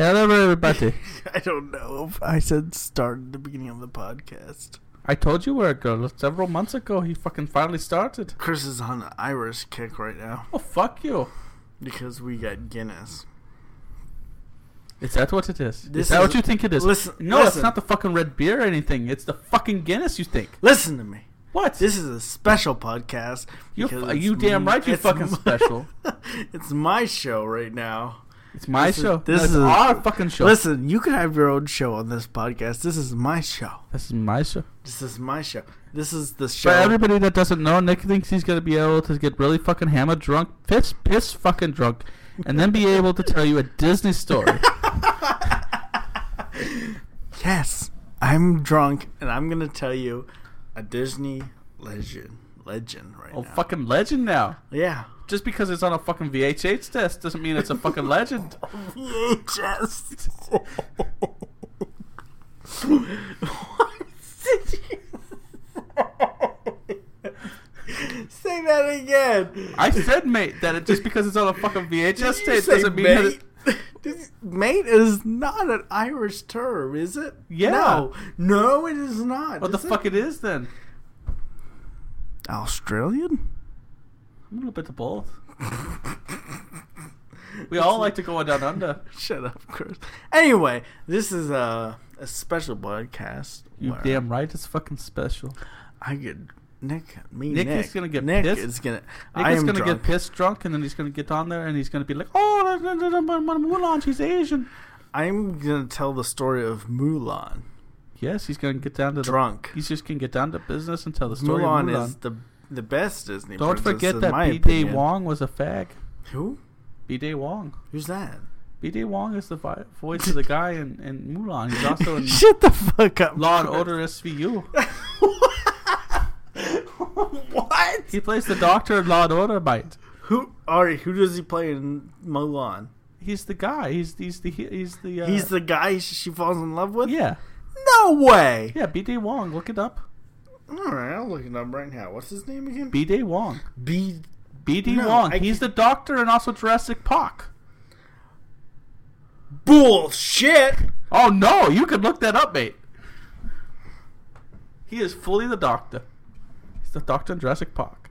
Hello, everybody. I don't know if I said start at the beginning of the podcast. I told you where it goes. several months ago. He fucking finally started. Chris is on an Irish kick right now Oh, fuck you. because we got Guinness. Is that what it is? This is that is- what you think it is? listen- no, it's not the fucking red beer or anything. It's the fucking Guinness you think. Listen to me. What? This is a special podcast. you, because f- it's you damn right you it's fucking special. it's my show right now. It's my This is- show. this No, it's is- our fucking show. Listen, you can have your own show on this podcast. This is my show. This is my show. This is my show. This is the show. For everybody that doesn't know, Nick thinks he's gonna be able to get really fucking hammered, drunk, piss, piss, fucking drunk, and then be able to tell you a Disney story. Yes, I'm drunk, and I'm gonna tell you a Disney legend. Legend right oh, now. fucking legend now. Yeah. Just because it's on a fucking VHH test doesn't mean it's a fucking legend. VHS. Say that again. I said, mate, that it, just because it's on a fucking VHS Did you tape say doesn't mean that it, mate? Did- Mate is not an Irish term, is it? Yeah. No, no, it is not. what the it? fuck it is then. Australian? A little bit of both. we all like to go down under. Shut up, Chris. Anyway, this is a a special podcast. You damn right, it's fucking special. I get Nick. Me, Nick Nick, is gonna get Nick pissed. is gonna. Nick is gonna drunk. get pissed drunk, and then he's gonna get on there, and he's gonna be like, "Oh, Mulan, she's Asian." I'm gonna tell the story of Mulan. Yes, he's gonna get down to the. Drunk. He's just gonna get down to business and tell the story Mulan, Mulan. is the the best Disney. Don't princess, forget that B Day. Wong was a fag. Who? B Day Wong. Who's that? B Day Wong is the vi- voice of the guy in, in Mulan. He's also in Shut the fuck up. Law and Order SVU. what? He plays the doctor in Law and Order, mate. Who? Alright, who does he play in Mulan? He's the guy. He's he's the he's the uh, He's the guy she falls in love with. yeah No way. yeah B Day Wong. Look it up. All right, I'll look it up right now. What's his name again? B Day Wong. B. B D No, Wong. I He's the can't- doctor and also Jurassic Park. Bullshit. Oh no, you can look that up, mate. He is fully the doctor. He's the doctor in Jurassic Park.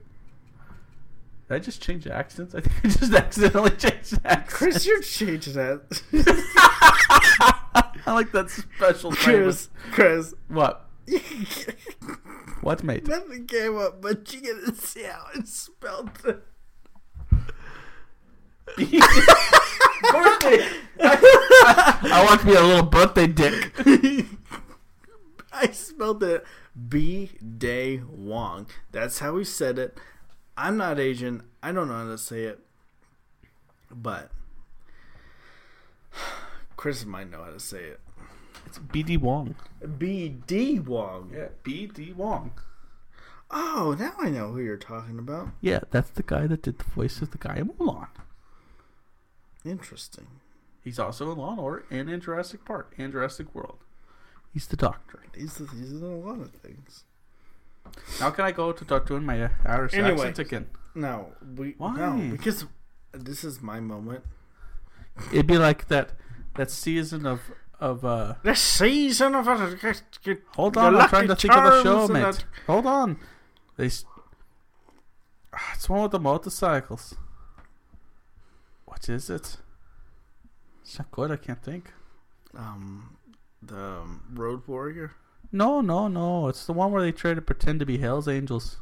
Did I just change accents? I think I just accidentally changed accents. Chris, you're changing that. I like that special flavor. Chris, Chris. What? What, mate? Nothing came up, but you gotta see how I spelled it. birthday. I, I want to be a little birthday dick. I spelled it B Day Wong. That's how he said it. I'm not Asian. I don't know how to say it. But Chris might know how to say it. It's B D Wong. B D Wong. Yeah, B D Wong. Oh, now I know who you're talking about. Yeah, that's the guy that did the voice of the guy in Mulan. Interesting. He's also in Law and Order and in Jurassic Park and Jurassic World. He's the doctor. He's he's in a lot of things. Now can I go to start doing my uh, Irish Anyway. accent again? No, we Why? no because this is my moment. It'd be like that that season of of uh. The season of Hold on, I'm trying to think of a show, mate. that- Hold on. They. Ah, It's one with the motorcycles. What is it? It's not good. I can't think. um the um, Road Warrior. No, no, no. It's the one where they try to pretend to be Hell's Angels.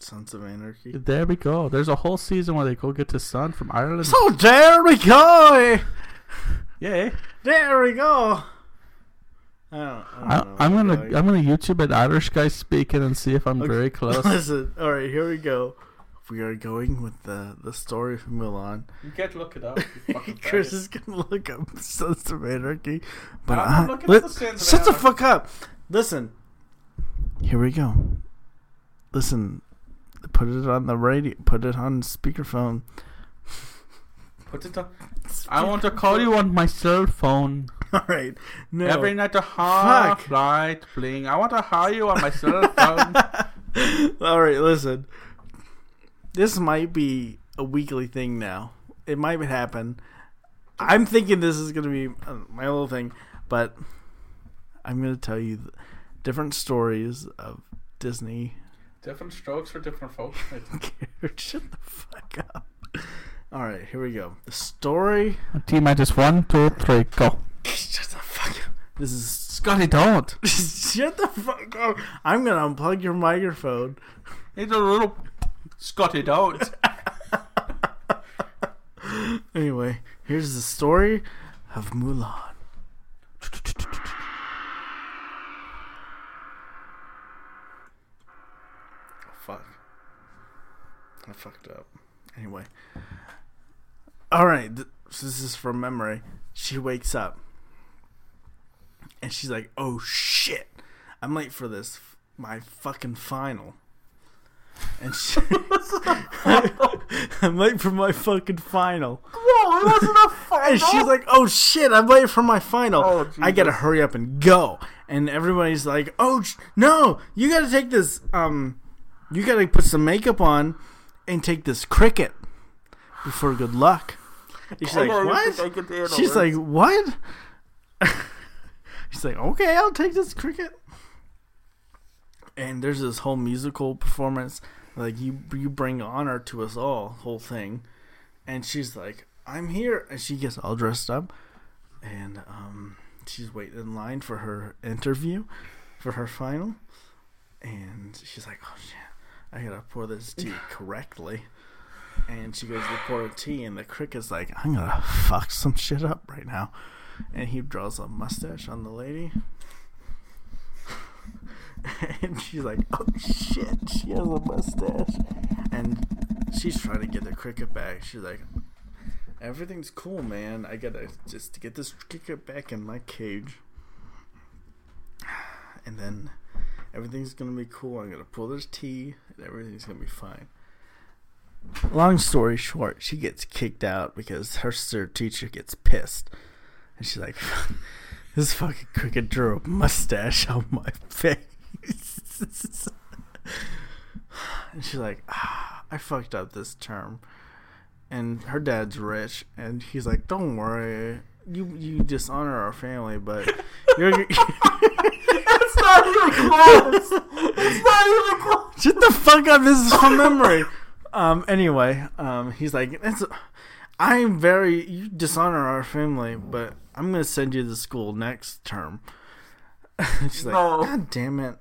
Sons of Anarchy. There we go. There's a whole season where they go get his son from Ireland. So there we go. Yay! There we go. I don't, I I, don't know I'm gonna I'm I'm gonna YouTube an Irish guy speaking and see if I'm Okay. very close. Listen, all right, here we go. We are going with the the story from Mulan. you can't look it up. Chris is gonna look up Sons of Anarchy, but I'm I, looking let- the shut the fuck up. Listen, here we go. Listen, put it on the radio. Put it on speakerphone. Put it on. I want to call you on my cell phone. All right, no. Every night a half Fuck. light bling. I want to call you on my cell phone. All right, listen. This might be a weekly thing now. It might happen. I'm thinking this is gonna be uh, my little thing, but I'm gonna tell you different stories of Disney. Different strokes for different folks. I don't care. Shut the fuck up. All right, here we go. The story. T minus one, two, three, go. Shut the fuck up. This is Scotty, don't. Shut the fuck up. I'm gonna unplug your microphone. It's a little Scotty, don't. Anyway, here's the story of Mulan. Oh, fuck. I fucked up. Anyway. Alright, th- so this is from memory. She wakes up. And she's like, oh shit. I'm late for this, my fucking final. And she, I'm late for my fucking final. Whoa, it wasn't a final. And she's like, "Oh shit, I'm late for my final. Oh, I gotta hurry up and go." And everybody's like, "Oh sh- no, you gotta take this. Um, you gotta put some makeup on and take this cricket before good luck." And she's like, "What?" She's like, "What?" She's like, "Okay, I'll take this cricket." And there's this whole musical performance, like you you bring honor to us all, whole thing. And she's like, "I'm here," and she gets all dressed up, and um, she's waiting in line for her interview, for her final, and she's like, "Oh shit, I gotta pour this tea correctly." And she goes to pour a tea, and the cricket's like, "I'm gonna fuck some shit up right now," and he draws a mustache on the lady. and she's like, "Oh shit, she has a mustache," and she's trying to get the cricket back. She's like, "Everything's cool, man. I gotta just get this cricket back in my cage, and then everything's gonna be cool. I'm gonna pull this tea, and everything's gonna be fine." Long story short, she gets kicked out because her sir teacher gets pissed, and she's like, "This fucking cricket drew a mustache on my face." and she's like, ah, I fucked up this term. And her dad's rich, and he's like, Don't worry, you you dishonor our family, but you're It's not even close. It's not even close. shut the fuck up. This is from memory. Um. Anyway, um. He's like, That's. I'm very you dishonor our family, but I'm gonna send you to school next term. She's like, No. God damn it,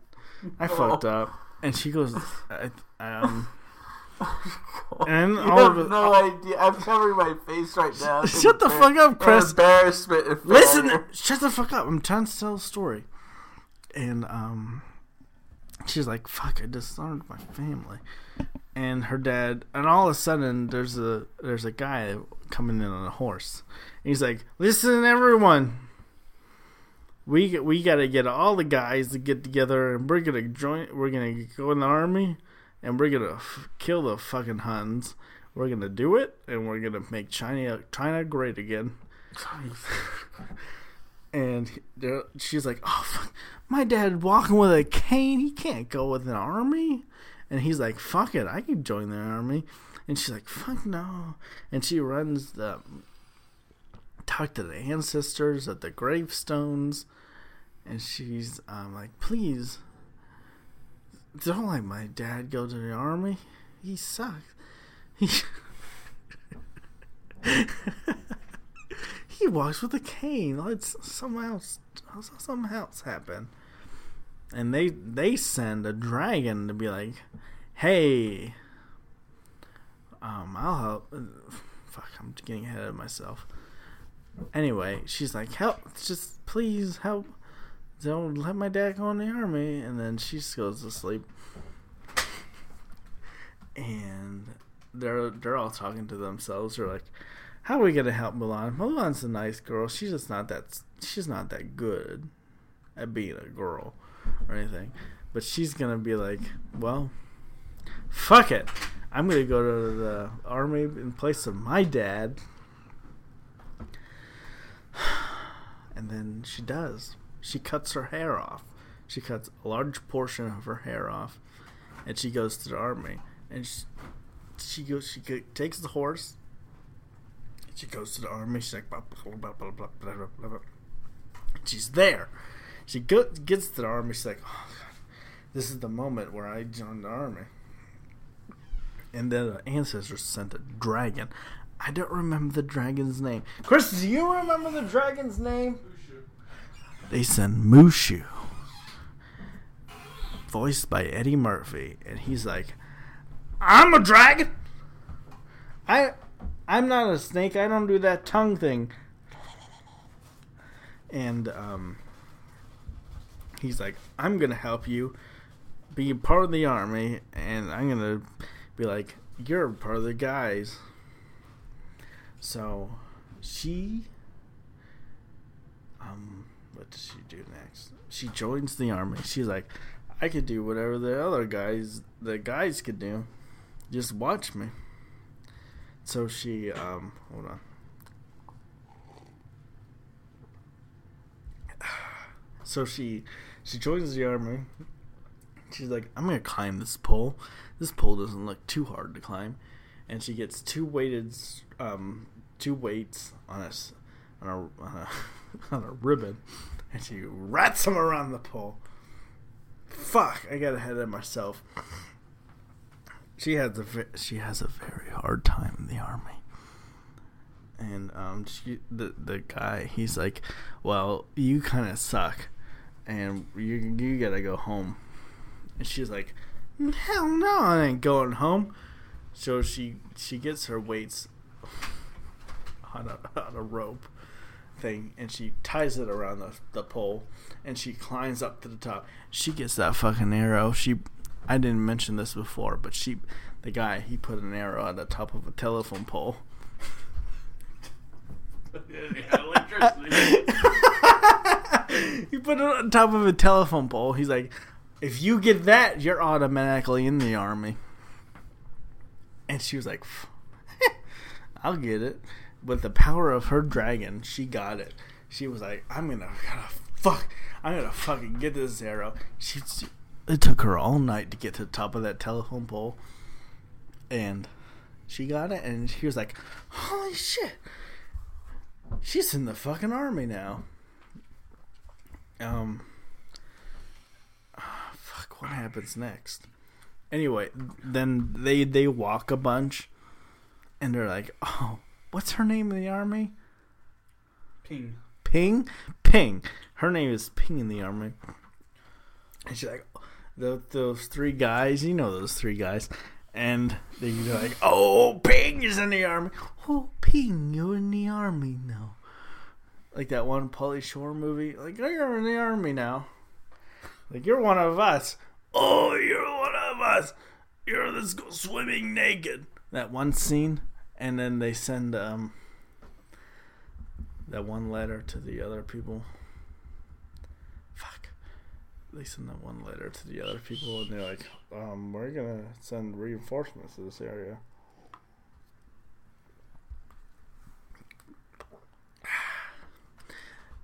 I fucked up. And she goes, I, um, and You have no idea. I'm covering my face right now. Shut the fuck up, Chris. Embarrassment. Listen, failure. shut the fuck up. I'm trying to tell a story. And um she's like, fuck, I dishonored my family. And her dad and all of a sudden there's a there's a guy coming in on a horse. And he's like, Listen everyone. We we gotta get all the guys to get together and we're gonna join we're gonna go in the army and we're gonna f- kill the fucking Huns. We're gonna do it and we're gonna make China China great again and she's like, "Oh, fuck. my dad walking with a cane. He can't go with an army." And he's like, "Fuck it, I can join the army." And she's like, "Fuck no!" And she runs the talk to the ancestors at the gravestones, and she's um, like, "Please, don't let my dad go to the army. He sucks. He." he walks with a cane. Let's something else, something else happen. And they they send a dragon to be like, "Hey, um, I'll help." Fuck, I'm getting ahead of myself. Anyway, she's like, "Help! Just please help! Don't let my dad go in the army." And then she just goes to sleep. And they're they're all talking to themselves. They're like, how are we gonna help Mulan? Mulan's a nice girl. She's just not that. She's not that good at being a girl or anything. But she's gonna be like, well, fuck it. I'm gonna go to the army in place of my dad. And then she does. She cuts her hair off. She cuts a large portion of her hair off, and she goes to the army. And she, she goes. She takes the horse. She goes to the army. She's like, blah, blah, blah, blah, blah, blah, blah. she's there. She go, gets to the army. She's like, oh, God, this is the moment where I joined the army. And then the ancestors sent a dragon. I don't remember the dragon's name. Chris, do you remember the dragon's name? Mushu. They send Mushu, voiced by Eddie Murphy, and he's like, "I'm a dragon. I, I'm not a snake. I don't do that tongue thing." And um, he's like, "I'm gonna help you be part of the army, and I'm gonna be like, you're part of the guys." So, she um what does she do next? She joins the army. She's like, I could do whatever the other guys, the guys could do. Just watch me. So she, um, hold on. So she, she joins the army. She's like, I'm gonna climb this pole. This pole doesn't look too hard to climb, and she gets two weighted, um, two weights on a, on a, on a on a ribbon, and she rats them around the pole. Fuck! I got ahead of myself. She has a she has a very hard time in the army, and um, she the the guy he's like, well, you kind of suck, and you you gotta go home, and she's like, hell no, I ain't going home. So she she gets her weights on a on a rope thing and she ties it around the, the pole and she climbs up to the top. She gets that fucking arrow. She I didn't mention this before, but she the guy he put an arrow on the top of a telephone pole. put it on top of a telephone pole. He's like, if you get that, you're automatically in the army. And she was like, I'll get it with the power of her dragon, she got it. She was like, "I'm gonna, gonna fuck, I'm gonna fucking get this arrow." She, it took her all night to get to the top of that telephone pole, and she got it. And she was like, "Holy shit, she's in the fucking army now." Um, oh, fuck, what happens next? Anyway, then they they walk a bunch, and they're like, "Oh." what's her name in the army? Ping. Ping? Ping. Her name is Ping in the army. And she's like, the, those three guys, you know those three guys. And they're like, oh, Ping is in the army. Oh, Ping, you're in the army now. Like that one Pauly Shore movie. Like, you're in the army now. Like, you're one of us. Oh, you're one of us. You're, go swimming naked. That one scene and then they send um, that one letter to the other people. Fuck. They send that one letter to the other people, and they're like, um, "We're gonna send reinforcements to this area."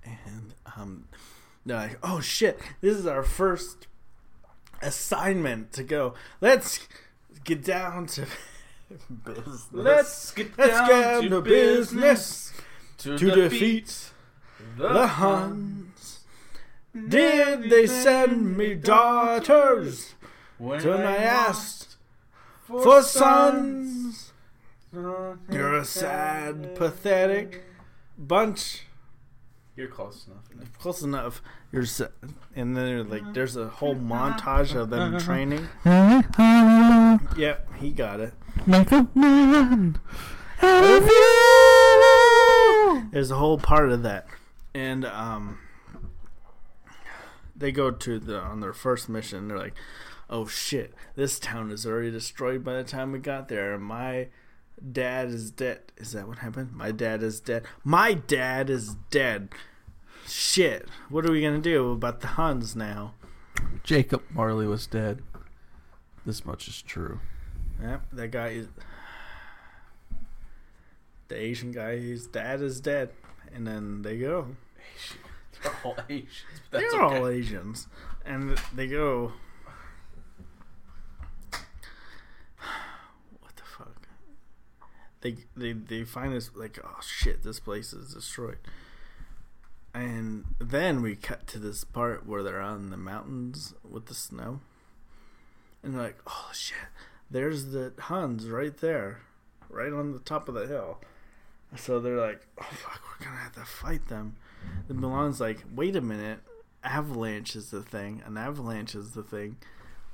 And um, they're like, "Oh shit! This is our first assignment to go. Let's get down to." business. Let's get Let's down, to to business, to, to defeat the Huns. Did they send me daughters? when I asked for for sons. sons, you're a sad, pathetic bunch. You're close enough. Close enough. You're sa- and then like there's a whole mm-hmm. montage of them mm-hmm. training. Mm-hmm. Yep, he got it. Make a man. out of you. There's a whole part of that, and um, they go to the on their first mission. They're like, "Oh shit, this town is already destroyed by the time we got there. And my dad is dead. Is that what happened? My dad is dead. My dad is dead. Shit, what are we gonna do about the Huns now? Jacob Marley was dead. This much is true. Yep, that guy is the Asian guy. His dad is dead, and then they go. Asian. They're all Asians. They're okay. all Asians, and they go. What the fuck? They they they find this like oh shit, this place is destroyed. And then we cut to this part where they're on the mountains with the snow, and they're like, oh shit, there's the Huns right there, right on the top of the hill. So they're like, oh fuck, we're gonna have to fight them. The Mulan's like, wait a minute, avalanche is the thing. An avalanche is the thing.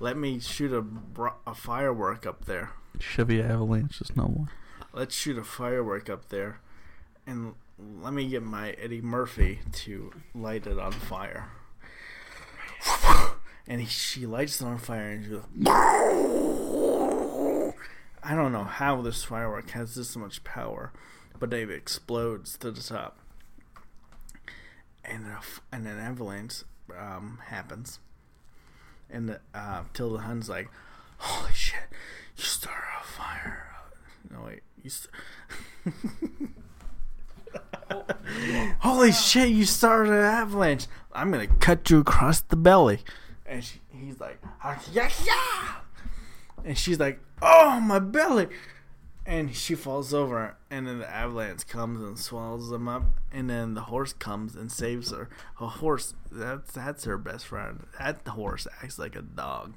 Let me shoot a, a firework up there. Chevy Avalanche is no more. Let's shoot a firework up there, and let me get my Eddie Murphy to light it on fire. And he, she lights it on fire, and she goes, I don't know how this firework has this much power, but it explodes to the top, and a and an avalanche um, happens, and uh, Tilda like, "Holy shit! You started a fire!" No wait, Holy shit! You started an avalanche. I'm gonna cut you across the belly, and she, he's like, ah, yeah, yeah, and she's like, oh my belly, and she falls over, and then the avalanche comes and swallows them up, and then the horse comes and saves her. A horse that's that's her best friend. That horse acts like a dog.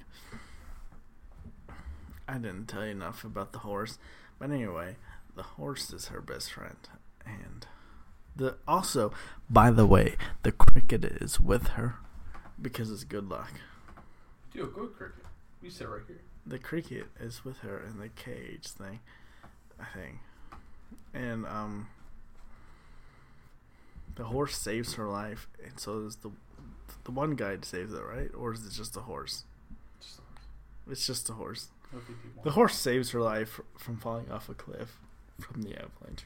I didn't tell you enough about the horse, but anyway, the horse is her best friend, and the also, by the way, the cricket is with her because it's good luck. Dude, go cricket. You sit right here. The cricket is with her in the cage thing, I think, and um, the horse saves her life, and so does the the one guy saves it, right? Or is it just a horse? Just It's just a horse. The horse saves her life from falling off a cliff from the avalanche.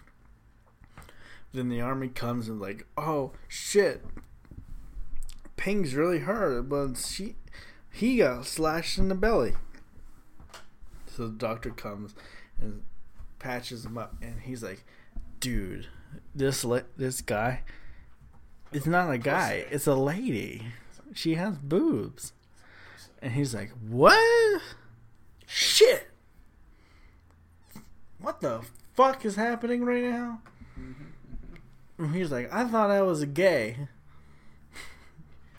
Then the army comes and like, oh shit, Ping's really hurt, but she he got slashed in the belly. So the doctor comes and patches him up, and he's like, dude, this le- this guy, it's not a guy, it's a lady. She has boobs. And he's like, what? Shit! What the fuck is happening right now? And he's like, I thought I was gay.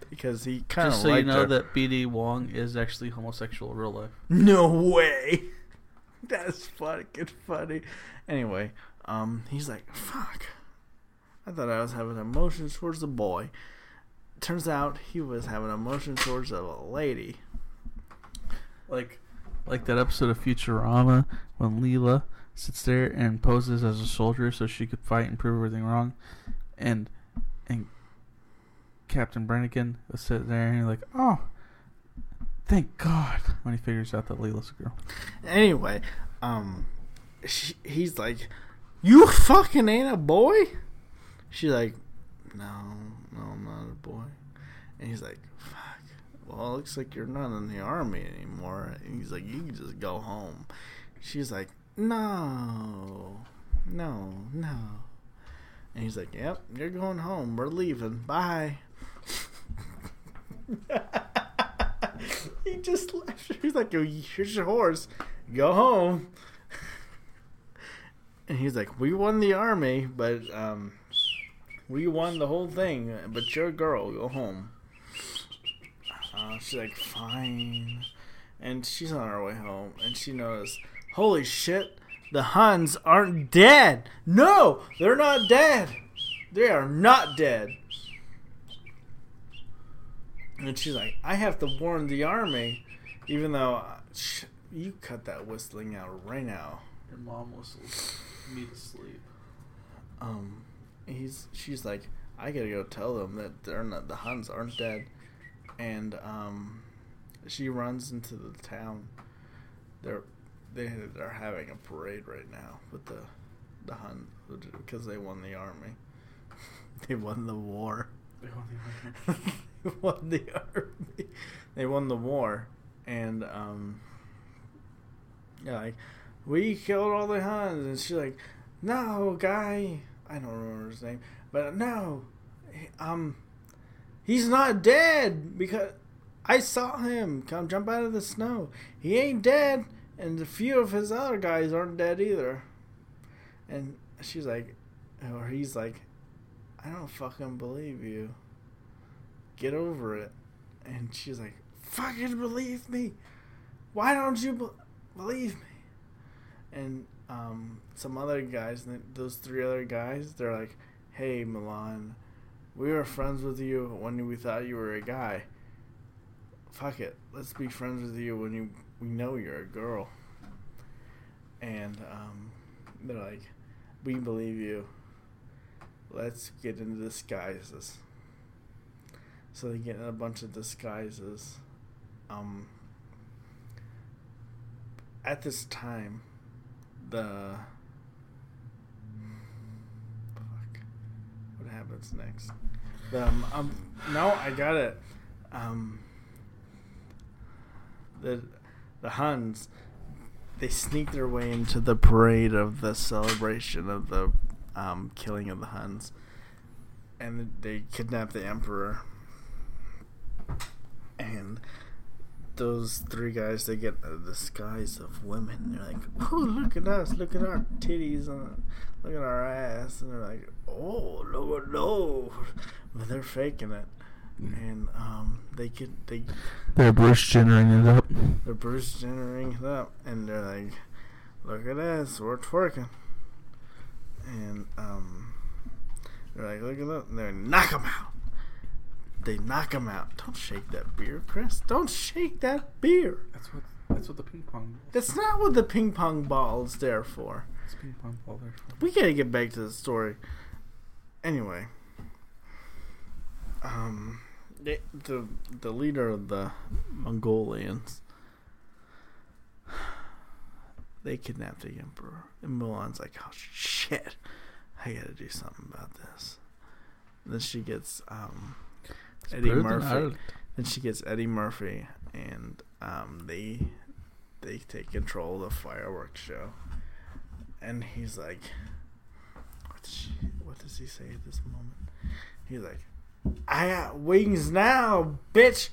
because he kind of Just so you know her. that BD Wong is actually homosexual in real life. No way. That's fucking funny. Anyway, um, he's like, fuck. I thought I was having emotions towards the boy. Turns out he was having emotions towards a lady. Like, like that episode of Futurama when Leela sits there and poses as a soldier so she could fight and prove everything wrong, and and Captain Brannigan was sitting there and like, oh, thank God, when he figures out that Leela's a girl. Anyway, um, she, he's like, "You fucking ain't a boy." She's like, "No, no, I'm not a boy." And he's like, "Fuck." Well, it looks like you're not in the army anymore. And he's like, "You can just go home." She's like, "No, no, no." And he's like, "Yep, you're going home. We're leaving. Bye." he just left. He's like, "Yo, here's your horse. Go home." And he's like, "We won the army, but um, we won the whole thing. But you're a girl. Go home." She's like, "Fine," and she's on her way home, and she knows, "Holy shit, the Huns aren't dead! No, they're not dead. They are not dead." And she's like, "I have to warn the army, even though uh, sh- you cut that whistling out right now." Your mom whistles me to sleep. um he's she's like i gotta go tell them that they're not the huns aren't dead and um she runs into the town. They're they are having a parade right now with the the hun because they won the army. They won the war. They won the army. They won the war and um yeah like we killed all the huns and she's like no guy. I don't remember his name but no um he's not dead because i saw him come jump out of the snow he ain't dead and a few of his other guys aren't dead either And she's like, or he's like, I don't fucking believe you. Get over it. And she's like, fucking believe me. Why don't you be- believe me? And um, some other guys, those three other guys, they're like, hey, Mulan, we were friends with you when we thought you were a guy. Fuck it. Let's be friends with you when you we know you're a girl. And um, they're like, we believe you. Let's get into disguises. So they get in a bunch of disguises. Um, at this time, the fuck, what happens next? Um, um, no, I got it. Um, the the Huns they sneak their way into the parade of the celebration of the um, killing of the Huns, and they kidnap the emperor. And those three guys, they get the disguise of women. They're like, "Oh, look at us! Look at our titties! On, look at our ass!" And they're like, "Oh, no, no!" But they're faking it and um, they get they they're Bruce Jennering it up. They're Bruce Jennering it up, and they're like, "Look at this, we're twerking," and um, they're like, "Look at that!" And they knock them out. They knock him out. Don't shake that beer, Chris. Don't shake that beer. That's what. That's what the ping pong. That's not what the ping pong ball is there for. It's ping pong ball there for. We gotta get back to the story. Anyway. Um the the the leader of the Mongolians they kidnapped the emperor and Mulan's like oh shit I gotta do something about this and then she gets um, Eddie Murphy then she gets Eddie Murphy and um, they they take control of the fireworks show and he's like what, she, what does he say at this moment he's like I got wings now, bitch.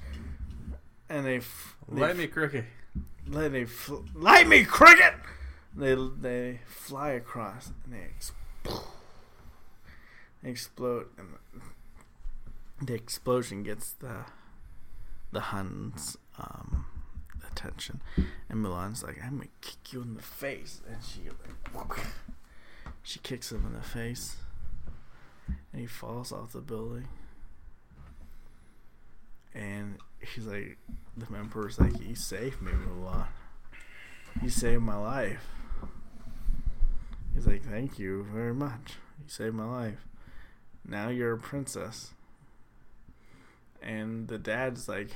And they, f- they light me cricket. Let they fl- light me cricket. They they fly across and they explode. They explode and the explosion gets the the Huns um, attention. And Mulan's like, I'm gonna kick you in the face, and she like, she kicks him in the face, and he falls off the building and he's like, the emperor's like, you saved me, Mulan. You saved my life. He's like, thank you very much. You saved my life. Now you're a princess. And the dad's like,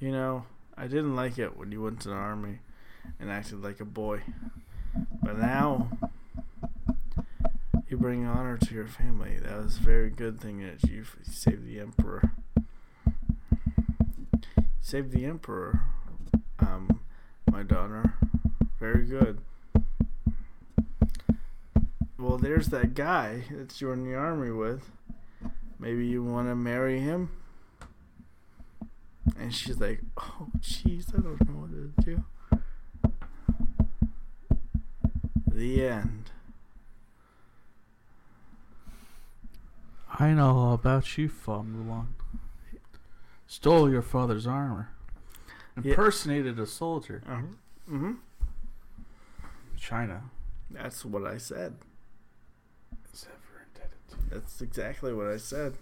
you know, I didn't like it when you went to the army and acted like a boy. But now you bring honor to your family. That was a very good thing that you saved the emperor. Saved the Emperor, um, my daughter. Very good. Well, there's that guy that you're in the army with. Maybe you want to marry him? And she's like, oh, jeez, I don't know what to do. The end. I know all about you, Fa Mulan stole your father's armor, impersonated yeah. a soldier. Uh-huh. Mm-hmm. China. That's what I said. That's exactly what I said.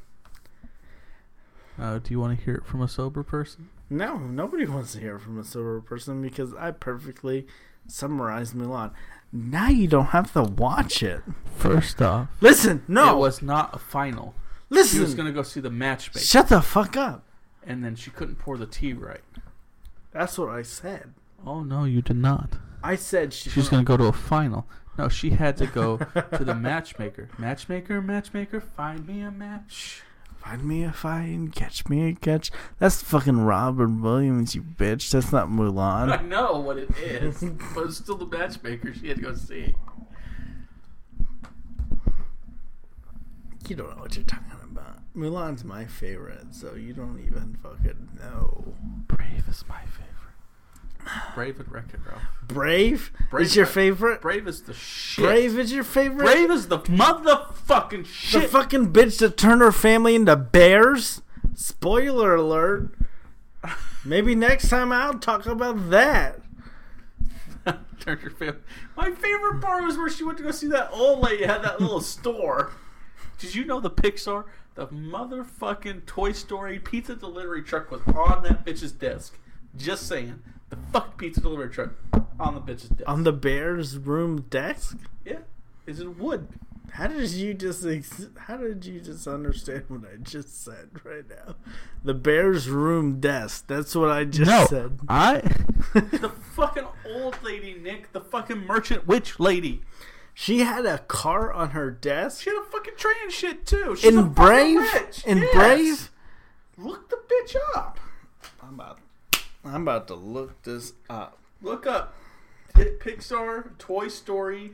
Uh, do you want to hear it from a sober person? No, nobody wants to hear it from a sober person because I perfectly summarized Mulan. Now you don't have to watch it. First off, listen. No, it was not a final. Listen, he was going to go see the matchmaker. Shut the fuck up and then she couldn't pour the tea right. That's what I said. Oh no, you did not. I said she she's going to go to a final. No, she had to go to the matchmaker. Matchmaker, matchmaker, find me a match. Find me a find, catch me a catch. That's fucking Robert Williams, you bitch. That's not Mulan. I know what it is, but it's still the matchmaker. She had to go see. You don't know what you're talking about. Mulan's my favorite, so you don't even fucking know. Brave is my favorite. Brave and Wreck It Ralph. Brave, Brave is your favorite. Brave is the shit. Brave is your favorite. Brave is the motherfucking shit. the fucking bitch that turned her family into bears. Spoiler alert. Maybe next time I'll talk about that. Turned your family. My favorite part was where she went to go see that old lady had that little store. Did you know the Pixar, the motherfucking Toy Story pizza delivery truck was on that bitch's desk? Just saying, the fucking pizza delivery truck on the bitch's desk. On the bear's room desk. yeah, is it wood? How did you just ex- how did you just understand what I just said right now? The bear's room desk. That's what I just said. I. the fucking old lady, Nick. The fucking merchant witch lady. She had a car on her desk She had a fucking train and shit too. She's in fucking Brave. witch. In Yes. Brave. Look the bitch up. I'm about. I'm about to look this up. Look up Pi- Pixar Toy Story.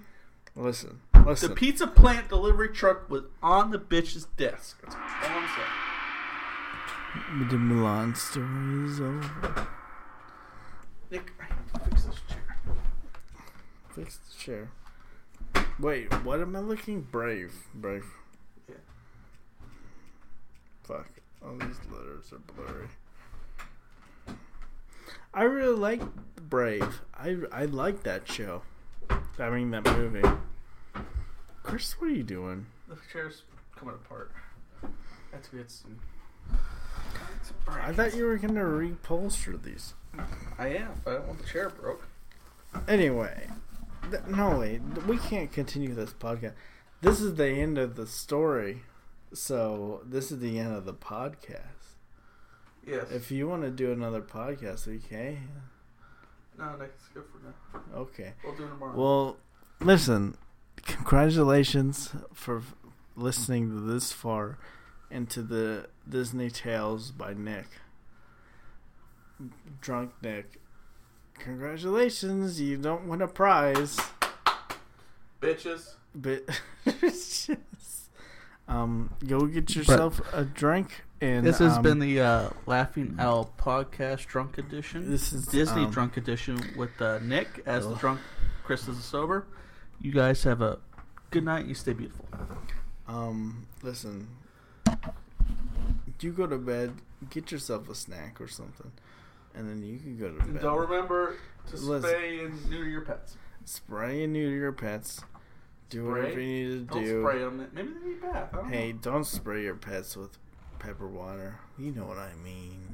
Listen. listen. The Pizza Planet delivery truck was on the bitch's desk. That's all I'm saying. the Mulan story is over. Nick, I fix this chair. Fix the chair. Wait, what am I looking? Brave. Brave. Yeah. Fuck. All these letters are blurry. I really like Brave. I I like that show. I mean that movie. Chris, what are you doing? The chair's coming apart. That's have to get some. I thought you were gonna reupholster these. I am, but I don't want the chair broke. Anyway, th- no wait, we can't continue this podcast. This is the end of the story, so this is the end of the podcast. Yes. If you want to do another podcast, we can. no, Nick, it's good for now. Okay. We'll do it tomorrow. Well, listen. Congratulations for listening to this far into the Disney Tales by Nick. Drunk Nick. Congratulations, you don't win a prize. Bitches. But um, go get yourself a drink. And This has um, been the uh, Laughing Owl podcast drunk edition. This is Disney um, drunk edition with uh, Nick as the drunk, Chris as the sober. You guys have a good night. You stay beautiful. Um, listen. You go to bed, get yourself a snack or something, and then you can go to bed. Don't remember to Listen. spay and neuter your pets. Spray and neuter your pets. Do Spray? whatever you need to Don't do. spray them. Maybe they need bath. Don't Hey, know. don't spray your pets with pepper water. You know what I mean.